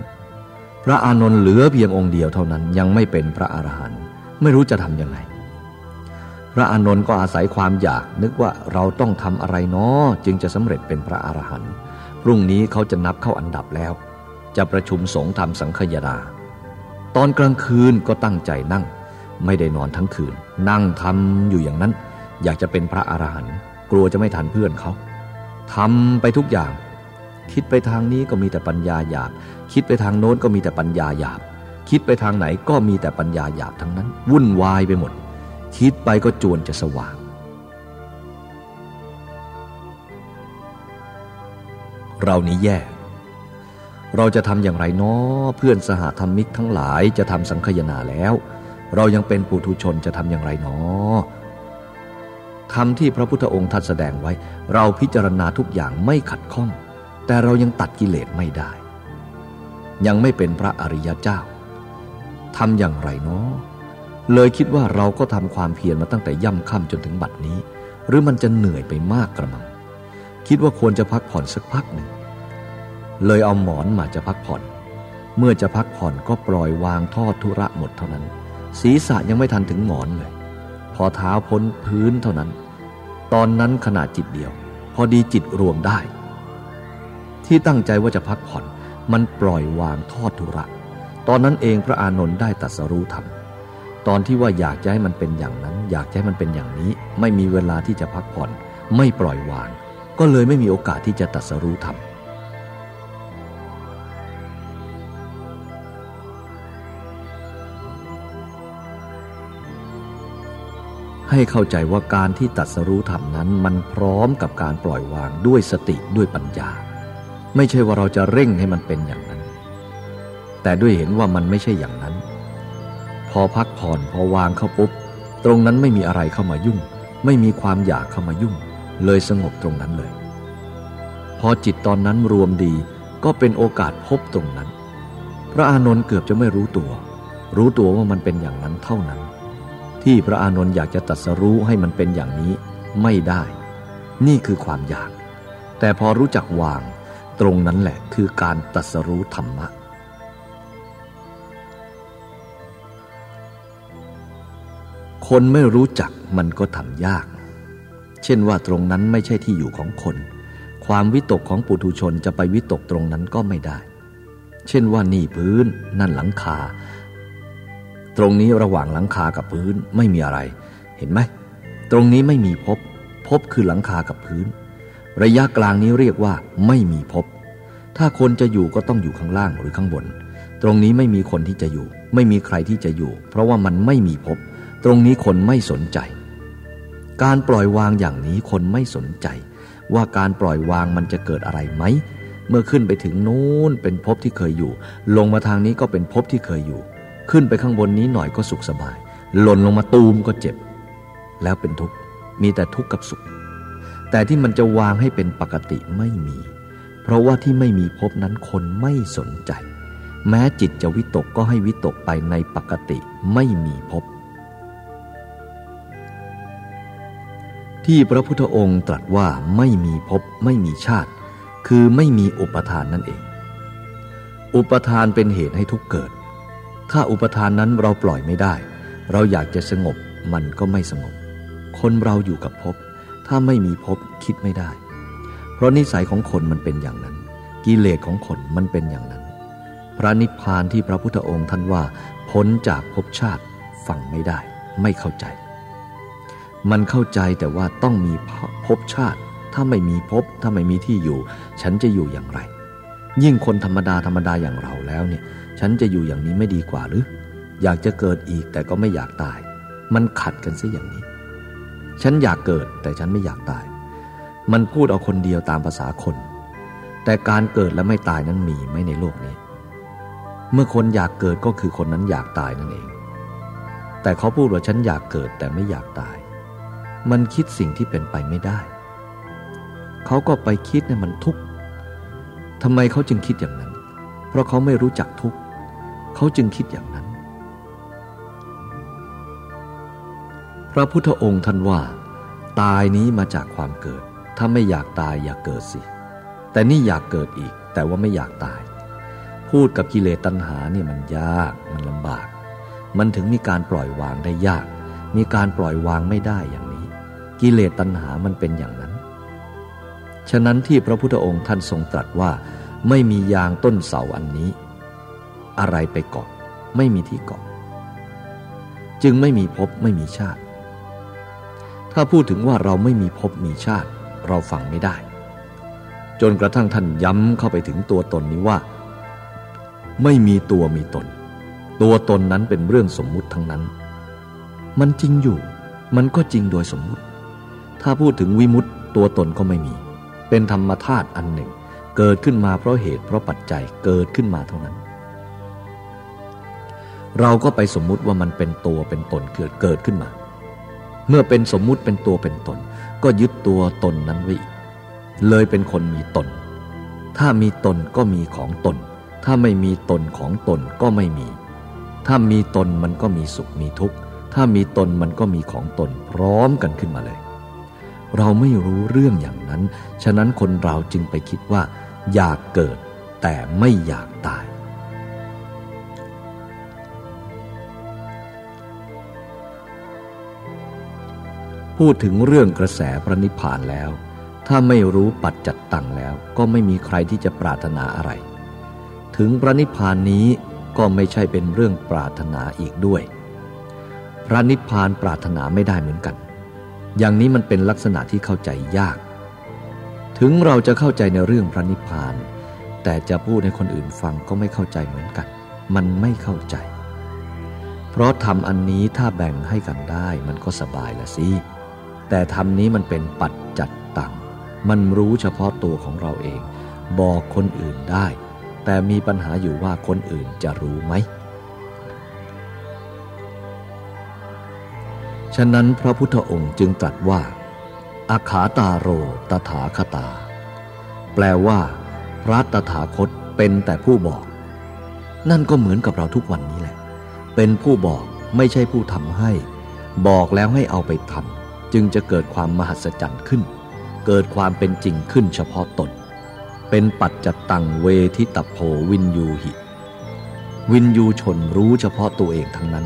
Speaker 1: พระอานนท์เหลือเพียงองค์เดียวเท่านั้นยังไม่เป็นพระอรหันต์ไม่รู้จะทำยังไง พระอานนท์ก็อาศัยความอยากนึกว่าเราต้องทำอะไรเนาะจึงจะสำเร็จเป็นพระอรหันต์พรุ่งนี้เขาจะนับเข้าอันดับแล้ว จะประชุมสงฆ์ทำสังฆยาตอนกลางคืนก็ตั้งใจนั่ง ไม่ได้นอนทั้งคืน นั่งทำอยู่อย่างนั้น อยากจะเป็นพระอรหันต์กลัวจะไม่ทันเพื่อนเขาทำไปทุกอย่าง คิดไปทางนี้ก็มีแต่ปัญญาหยาบ คิดไปทางโน้นก็มีแต่ปัญญาหยาบ คิดไปทางไหนก็มีแต่ปัญญาหยาบทั้งนั้น วุ่นวายไปหมด คิดไปก็จวนจะสว่าง เรานี้แย่ เราจะทำอย่างไรนาะเพื่อนสหธรรมิกทั้งหลายจะทำสังคยนาแล้ว เรายังเป็นปุถุชนจะทำอย่างไรนาะทำที่พระพุทธองค์ท่านแสดงไว้ เราพิจารณาทุกอย่างไม่ขัดข้อง แต่เรายังตัดกิเลสไม่ได้ ยังไม่เป็นพระอริยเจ้าทำอย่างไรเนาะ เลยคิดว่าเราก็ทำความเพียรมาตั้งแต่ย่ำค่ำจนถึงบัดนี้ หรือมันจะเหนื่อยไปมากกระมัง คิดว่าควรจะพักผ่อนสักพักหนึ่ง เลยเอาหมอนมาจะพักผ่อน เมื่อจะพักผ่อนก็ปล่อยวางทอดทุระหมดเท่านั้น ศีรษะยังไม่ทันถึงหมอนเลย พอเท้าพ้นพื้นเท่านั้น ตอนนั้นขนาดจิตเดียว พอดีจิตรวมได้ ที่ตั้งใจว่าจะพักผ่อน มันปล่อยวางทอดทุระ ตอนนั้นเองพระอานนท์ได้ตัดสรู้ธรรม ตอนที่ว่าอยากจะให้มันเป็นอย่างนั้น อยากจะให้มันเป็นอย่างนี้ ไม่มีเวลาที่จะพักผ่อน ไม่ปล่อยวาง ก็เลยไม่มีโอกาสที่จะตัดสรู้ธรรมให้เข้าใจว่าการที่ตัดสรู้ธรรมนั้นมันพร้อมกับการปล่อยวางด้วยสติด้วยปัญญา ไม่ใช่ว่าเราจะเร่งให้มันเป็นอย่างนั้น แต่ด้วยเห็นว่ามันไม่ใช่อย่างนั้น พอพักผ่อนพอวางเข้าปุ๊บ ตรงนั้นไม่มีอะไรเข้ามายุ่ง ไม่มีความอยากเข้ามายุ่ง เลยสงบตรงนั้นเลย พอจิตตอนนั้นรวมดีก็เป็นโอกาสพบตรงนั้น พระอานนท์เกือบจะไม่รู้ตัว รู้ตัวว่ามันเป็นอย่างนั้นเท่านั้น ที่พระอานนท์อยากจะตัดสรู้ให้มันเป็นอย่างนี้ไม่ได้ นี่คือความอยาก แต่พอรู้จักวาง ตรงนั้นแหละคือการตัดสรู้ธรรมะ คนไม่รู้จักมันก็ทำยาก เช่นว่าตรงนั้นไม่ใช่ที่อยู่ของคน ความวิตกของปุถุชนจะไปวิตกตรงนั้นก็ไม่ได้ เช่นว่านี่พื้นนั่นหลังคา ตรงนี้ระหว่างหลังคากับพื้นไม่มีอะไร เห็นไหม ตรงนี้ไม่มีพบ พบคือหลังคากับพื้น ระยะกลางนี้เรียกว่าไม่มีพบ ถ้าคนจะอยู่ก็ต้องอยู่ข้างล่างหรือข้างบน ตรงนี้ไม่มีคนที่จะอยู่ ไม่มีใครที่จะอยู่ เพราะว่ามันไม่มีพบ ตรงนี้คนไม่สนใจ การปล่อยวางอย่างนี้คนไม่สนใจ ว่าการปล่อยวางมันจะเกิดอะไรไหม เมื่อขึ้นไปถึงนู้นเป็นภพที่เคยอยู่ ลงมาทางนี้ก็เป็นภพที่เคยอยู่ ขึ้นไปข้างบนนี้หน่อยก็สุขสบาย หล่นลงมาตูมก็เจ็บ แล้วเป็นทุกข์มีแต่ทุกข์กับสุข แต่ที่มันจะวางให้เป็นปกติไม่มี เพราะว่าที่ไม่มีภพนั้นคนไม่สนใจ แม้จิตจะวิตกก็ให้วิตกไปในปกติไม่มีภพ ที่พระพุทธองค์ตรัสว่าไม่มีภพไม่มีชาติ คือไม่มีอุปทานนั่นเอง อุปทานเป็นเหตุให้ทุกเกิด ถ้าอุปทานนั้นเราปล่อยไม่ได้ เราอยากจะสงบมันก็ไม่สงบ คนเราอยู่กับภพถ้าไม่มีภพคิดไม่ได้ เพราะนิสัยของคนมันเป็นอย่างนั้น กิเลสของคนมันเป็นอย่างนั้น พระนิพพานที่พระพุทธองค์ท่านว่า พ้นจากภพชาติฟังไม่ได้ ไม่เข้าใจ มันเข้าใจแต่ว่าต้องมีภพชาติ ถ้าไม่มีภพถ้าไม่มีที่อยู่ ฉันจะอยู่อย่างไร ยิ่งคนธรรมดาธรรมดาอย่างเราแล้วเนี่ย ฉันจะอยู่อย่างนี้ไม่ดีกว่าหรือ อยากจะเกิดอีกแต่ก็ไม่อยากตาย มันขัดกันซะอย่างนี้ ฉันอยากเกิดแต่ฉันไม่อยากตาย มันพูดเอาคนเดียวตามภาษาคน แต่การเกิดและไม่ตายนั้นมีไม่ในโลกนี้ เมื่อคนอยากเกิดก็คือคนนั้นอยากตายนั่นเอง แต่เขาพูดว่าฉันอยากเกิดแต่ไม่อยากตาย มันคิดสิ่งที่เป็นไปไม่ได้ เขาก็ไปคิดเนี่ยมันทุกข์ทำไมเขาจึงคิดอย่างนั้น เพราะเขาไม่รู้จักทุกข์เขาจึงคิดอย่างนั้น พระพุทธองค์ท่านว่า ตายนี้มาจากความเกิด ถ้าไม่อยากตายอย่าเกิดสิ แต่นี่อยากเกิดอีก แต่ว่าไม่อยากตาย พูดกับกิเลสตัณหาเนี่ยมันยากมันลำบาก มันถึงมีการปล่อยวางได้ยาก มีการปล่อยวางไม่ได้อย่าง กิเลสตัณหามันเป็นอย่างนั้น ฉะนั้นที่พระพุทธองค์ท่านทรงตรัสว่า ไม่มียางต้นเสาอันนี้ อะไรไปเกาะไม่มีที่เกาะจึงไม่มีภพไม่มีชาติ ถ้าพูดถึงว่าเราไม่มีภพมีชาติ เราฟังไม่ได้ จนกระทั่งท่านย้ำเข้าไปถึงตัวตนนี้ว่า ไม่มีตัวมีตน ตัวตนนั้นเป็นเรื่องสมมุติทั้งนั้น มันจริงอยู่ มันก็จริงโดยสมมุติ ถ้าพูดถึงวิมุตต์ตัวตนก็ไม่มี เป็นธรรมธาตุอันหนึ่ง เกิดขึ้นมาเพราะเหตุเพราะปัจจัยเกิดขึ้นมาเท่านั้น เราก็ไปสมมุติว่ามันเป็นตัวเป็นตนเกิดเกิดขึ้นมา เมื่อเป็นสมมุติเป็นตัวเป็นตน ก็ยึดตัวตนนั้นไว้เลยเป็นคนมีตน ถ้ามีตนก็มีของตน ถ้าไม่มีตนของตนก็ไม่มี ถ้ามีตนมันก็มีสุขมีทุกข์ ถ้ามีตนมันก็มีของตนพร้อมกันขึ้นมาเลย เราไม่รู้เรื่องอย่างนั้น ฉะนั้นคนเราจึงไปคิดว่า อยากเกิดแต่ไม่อยากตาย พูดถึงเรื่องกระแสพระนิพพานแล้ว ถ้าไม่รู้ปัจจัดตังแล้วก็ไม่มีใครที่จะปรารถนาอะไร ถึงพระนิพพานนี้ก็ไม่ใช่เป็นเรื่องปรารถนาอีกด้วย พระนิพพานปรารถนาไม่ได้เหมือนกัน อย่างนี้มันเป็นลักษณะที่เข้าใจยาก ถึงเราจะเข้าใจในเรื่องพระนิพพาน แต่จะพูดให้คนอื่นฟังก็ไม่เข้าใจเหมือนกัน มันไม่เข้าใจ เพราะทำอันนี้ถ้าแบ่งให้กันได้มันก็สบายละสิแต่ทำนี้มันเป็นปัจจัดตังมันรู้เฉพาะตัวของเราเอง บอกคนอื่นได้ แต่มีปัญหาอยู่ว่าคนอื่นจะรู้ไหม ฉะนั้นพระพุทธองค์จึงตรัสว่า อาขาตาโรตถาคตา แปลว่า พระตถาคตเป็นแต่ผู้บอก นั่นก็เหมือนกับเราทุกวันนี้แหละ เป็นผู้บอกไม่ใช่ผู้ทำให้ บอกแล้วให้เอาไปทำจึงจะเกิดความมหัศจรรย์ขึ้น เกิดความเป็นจริงขึ้นเฉพาะตน เป็นปัจจตังเวทิตโพวินยูหิ วินยูชนรู้เฉพาะตัวเองทั้งนั้น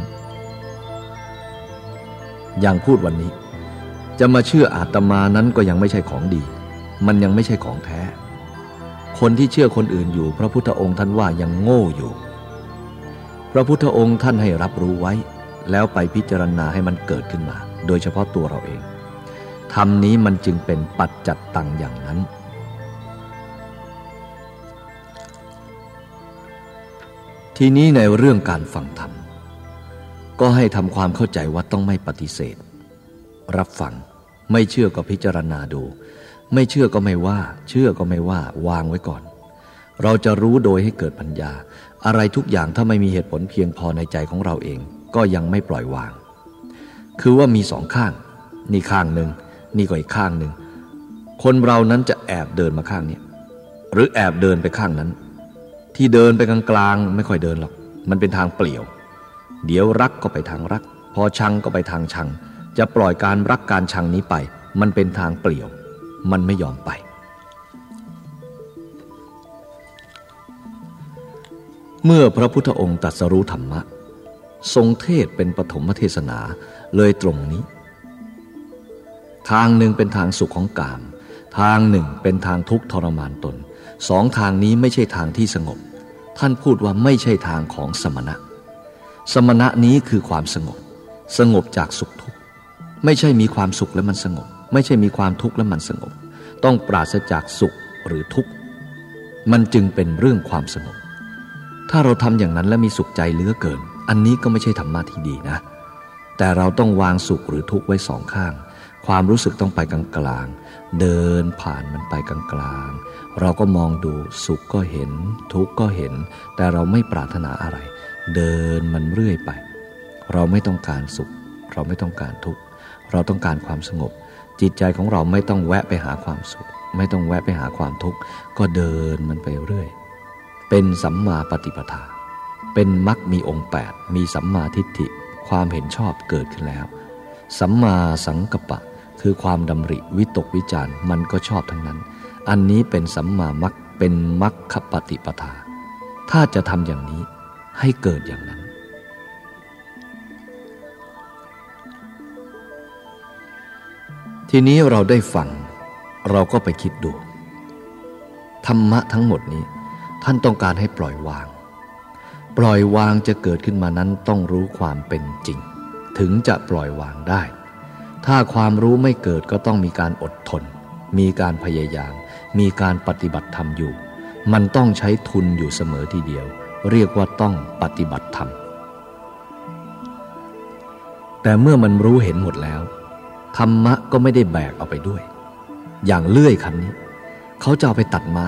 Speaker 1: อย่างพูดวันนี้ จะมาเชื่ออาตมานั้นก็ยังไม่ใช่ของดี มันยังไม่ใช่ของแท้ คนที่เชื่อคนอื่นอยู่ พระพุทธองค์ท่านว่ายังโง่อยู่ พระพุทธองค์ท่านให้รับรู้ไว้ แล้วไปพิจารณาให้มันเกิดขึ้นมา โดยเฉพาะตัวเราเองธรรมนี้มันจึงเป็นปัจจัดตังอย่างนั้นทีนี้ในเรื่องการฟังธรรม ก็ให้ทำความเข้าใจว่าต้องไม่ปฏิเสธ รับฟัง ไม่เชื่อก็พิจารณาดู ไม่เชื่อก็ไม่ว่า เชื่อก็ไม่ว่า วางไว้ก่อน เราจะรู้โดยให้เกิดปัญญา อะไรทุกอย่างถ้าไม่มีเหตุผลเพียงพอในใจของเราเอง ก็ยังไม่ปล่อยวาง คือว่ามีสองข้าง นี่ข้างหนึ่ง นี่ก็อีกข้างหนึ่ง คนเรานั้นจะแอบเดินมาข้างนี้ หรือแอบเดินไปข้างนั้น ที่เดินไปกลางๆไม่ค่อยเดินหรอก มันเป็นทางเปลี่ยว เดี๋ยวรักก็ไปทางรัก พอชังก็ไปทางชัง จะปล่อยการรักการชังนี้ไป มันเป็นทางเปลี่ยว มันไม่ยอมไป เมื่อพระพุทธองค์ตรัสรู้ธรรมะ ทรงเทศเป็นปฐมเทศนาเลยตรงนี้ ทางหนึ่งเป็นทางสุขของกาม ทางหนึ่งเป็นทางทุกข์ทรมานตน สองทางนี้ไม่ใช่ทางที่สงบ ท่านพูดว่าไม่ใช่ทางของสมณะ สมณะนี้คือความสงบ สงบจากสุขทุกข์ไม่ใช่มีความสุขแล้วมันสงบ ไม่ใช่มีความทุกข์แล้วมันสงบ ต้องปราศจากสุขหรือทุกข์มันจึงเป็นเรื่องความสงบ ถ้าเราทำอย่างนั้นแล้วมีสุขใจเลือเกิน อันนี้ก็ไม่ใช่ธรรมะที่ดีนะ แต่เราต้องวางสุขหรือทุกข์ไว้สองข้าง ความรู้สึกต้องไปกลางกลางเดินผ่านมันไปกลางกลางเราก็มองดูสุขก็เห็น ทุกข์ก็เห็น แต่เราไม่ปรารถนาอะไร เดินมันเรื่อยไป เราไม่ต้องการสุข เราไม่ต้องการทุกข์เราต้องการความสงบ จิตใจของเราไม่ต้องแวะไปหาความสุข ไม่ต้องแวะไปหาความทุกข์ก็เดินมันไปเรื่อย เป็นสัมมาปฏิปทา เป็นมรรคมีองค์แปดมีสัมมาทิฏฐิความเห็นชอบเกิดขึ้นแล้ว สัมมาสังกัปปะ คือความดำริวิตกวิจารมันก็ชอบทั้งนั้น อันนี้เป็นสัมมามัคเป็นมัคคปฏิปทา ถ้าจะทำอย่างนี้ ให้เกิดอย่างนั้น ทีนี้เราได้ฟัง เราก็ไปคิดดู ธรรมะทั้งหมดนี้ ท่านต้องการให้ปล่อยวาง ปล่อยวางจะเกิดขึ้นมานั้นต้องรู้ความเป็นจริง ถึงจะปล่อยวางได้ ถ้าความรู้ไม่เกิดก็ต้องมีการอดทน มีการพยายาม มีการปฏิบัติธรรมอยู่ มันต้องใช้ทุนอยู่เสมอทีเดียว เรียกว่าต้องปฏิบัติธรรม แต่เมื่อมันรู้เห็นหมดแล้ว ธรรมะก็ไม่ได้แบกเอาไปด้วย อย่างเลื่อยคันนี้ เขาจะเอาไปตัดไม้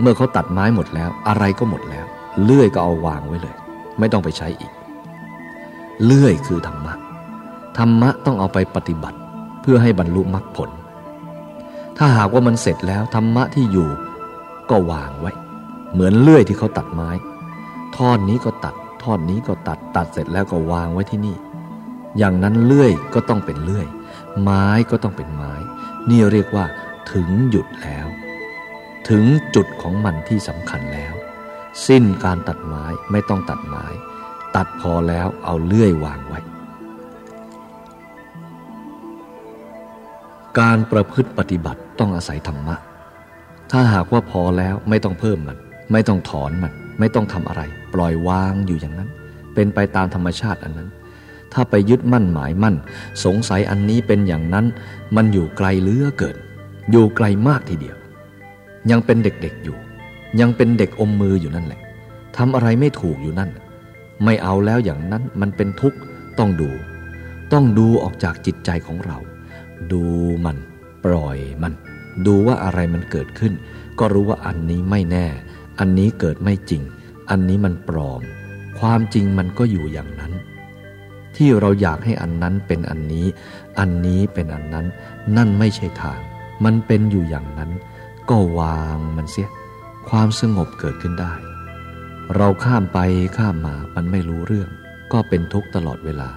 Speaker 1: เมื่อเขาตัดไม้หมดแล้ว อะไรก็หมดแล้ว เลื่อยก็เอาวางไว้เลย ไม่ต้องไปใช้อีก เลื่อยคือธรรมะ ธรรมะต้องเอาไปปฏิบัติเพื่อให้บรรลุมรรคผล ถ้าหากว่ามันเสร็จแล้วธรรมะที่อยู่ก็วางไว้ เหมือนเลื่อยที่เขาตัดไม้ ท่อนนี้ก็ตัด ท่อนนี้ก็ตัด ตัดเสร็จแล้วก็วางไว้ที่นี่ อย่างนั้นเลื่อยก็ต้องเป็นเลื่อย ไม้ก็ต้องเป็นไม้ นี่เรียกว่า ถึงหยุดแล้ว ถึงจุดของมันที่สำคัญแล้ว สิ้นการตัดไม้ไม่ต้องตัดไม้ ตัดพอแล้วเอาเลื่อยวางไว้ การประพฤติปฏิบัติต้องอาศัยธรรมะ ถ้าหากว่าพอแล้วไม่ต้องเพิ่มมัน ไม่ต้องถอนมัน ไม่ต้องทำอะไร ปล่อยวางอยู่อย่างนั้น เป็นไปตามธรรมชาติอันนั้น ถ้าไปยึดมั่นหมายมั่น สงสัยอันนี้เป็นอย่างนั้น มันอยู่ไกลเลือเกินอยู่ไกลมากทีเดียว ยังเป็นเด็กๆอยู่ ยังเป็นเด็กอมมืออยู่นั่นแหละทำอะไรไม่ถูกอยู่นั่น ไม่เอาแล้วอย่างนั้นมันเป็นทุกข์ต้องดู ต้องดูออกจากจิตใจของเรา ดูมัน ปล่อยมัน ดูว่าอะไรมันเกิดขึ้น ก็รู้ว่าอันนี้ไม่แน่ อันนี้เกิดไม่จริง อันนี้มันปลอม ความจริงมันก็อยู่อย่างนั้น ที่เราอยากให้อันนั้นเป็นอันนี้ อันนี้เป็นอันนั้น นั่นไม่ใช่ทาง มันเป็นอยู่อย่างนั้น ก็วางมันเสีย ความสงบเกิดขึ้นได้ เราข้ามไปข้ามมามันไม่รู้เรื่อง ก็เป็นทุกข์ตลอดเวลา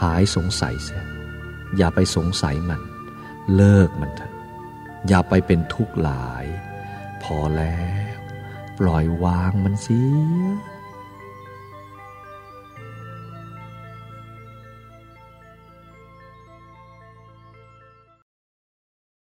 Speaker 1: หายสงสัยเสีย อย่าไปสงสัยมัน เลิกมันเถอะอย่าไปเป็นทุกข์หลาย พอแล้ว ปล่อยวางมันเสีย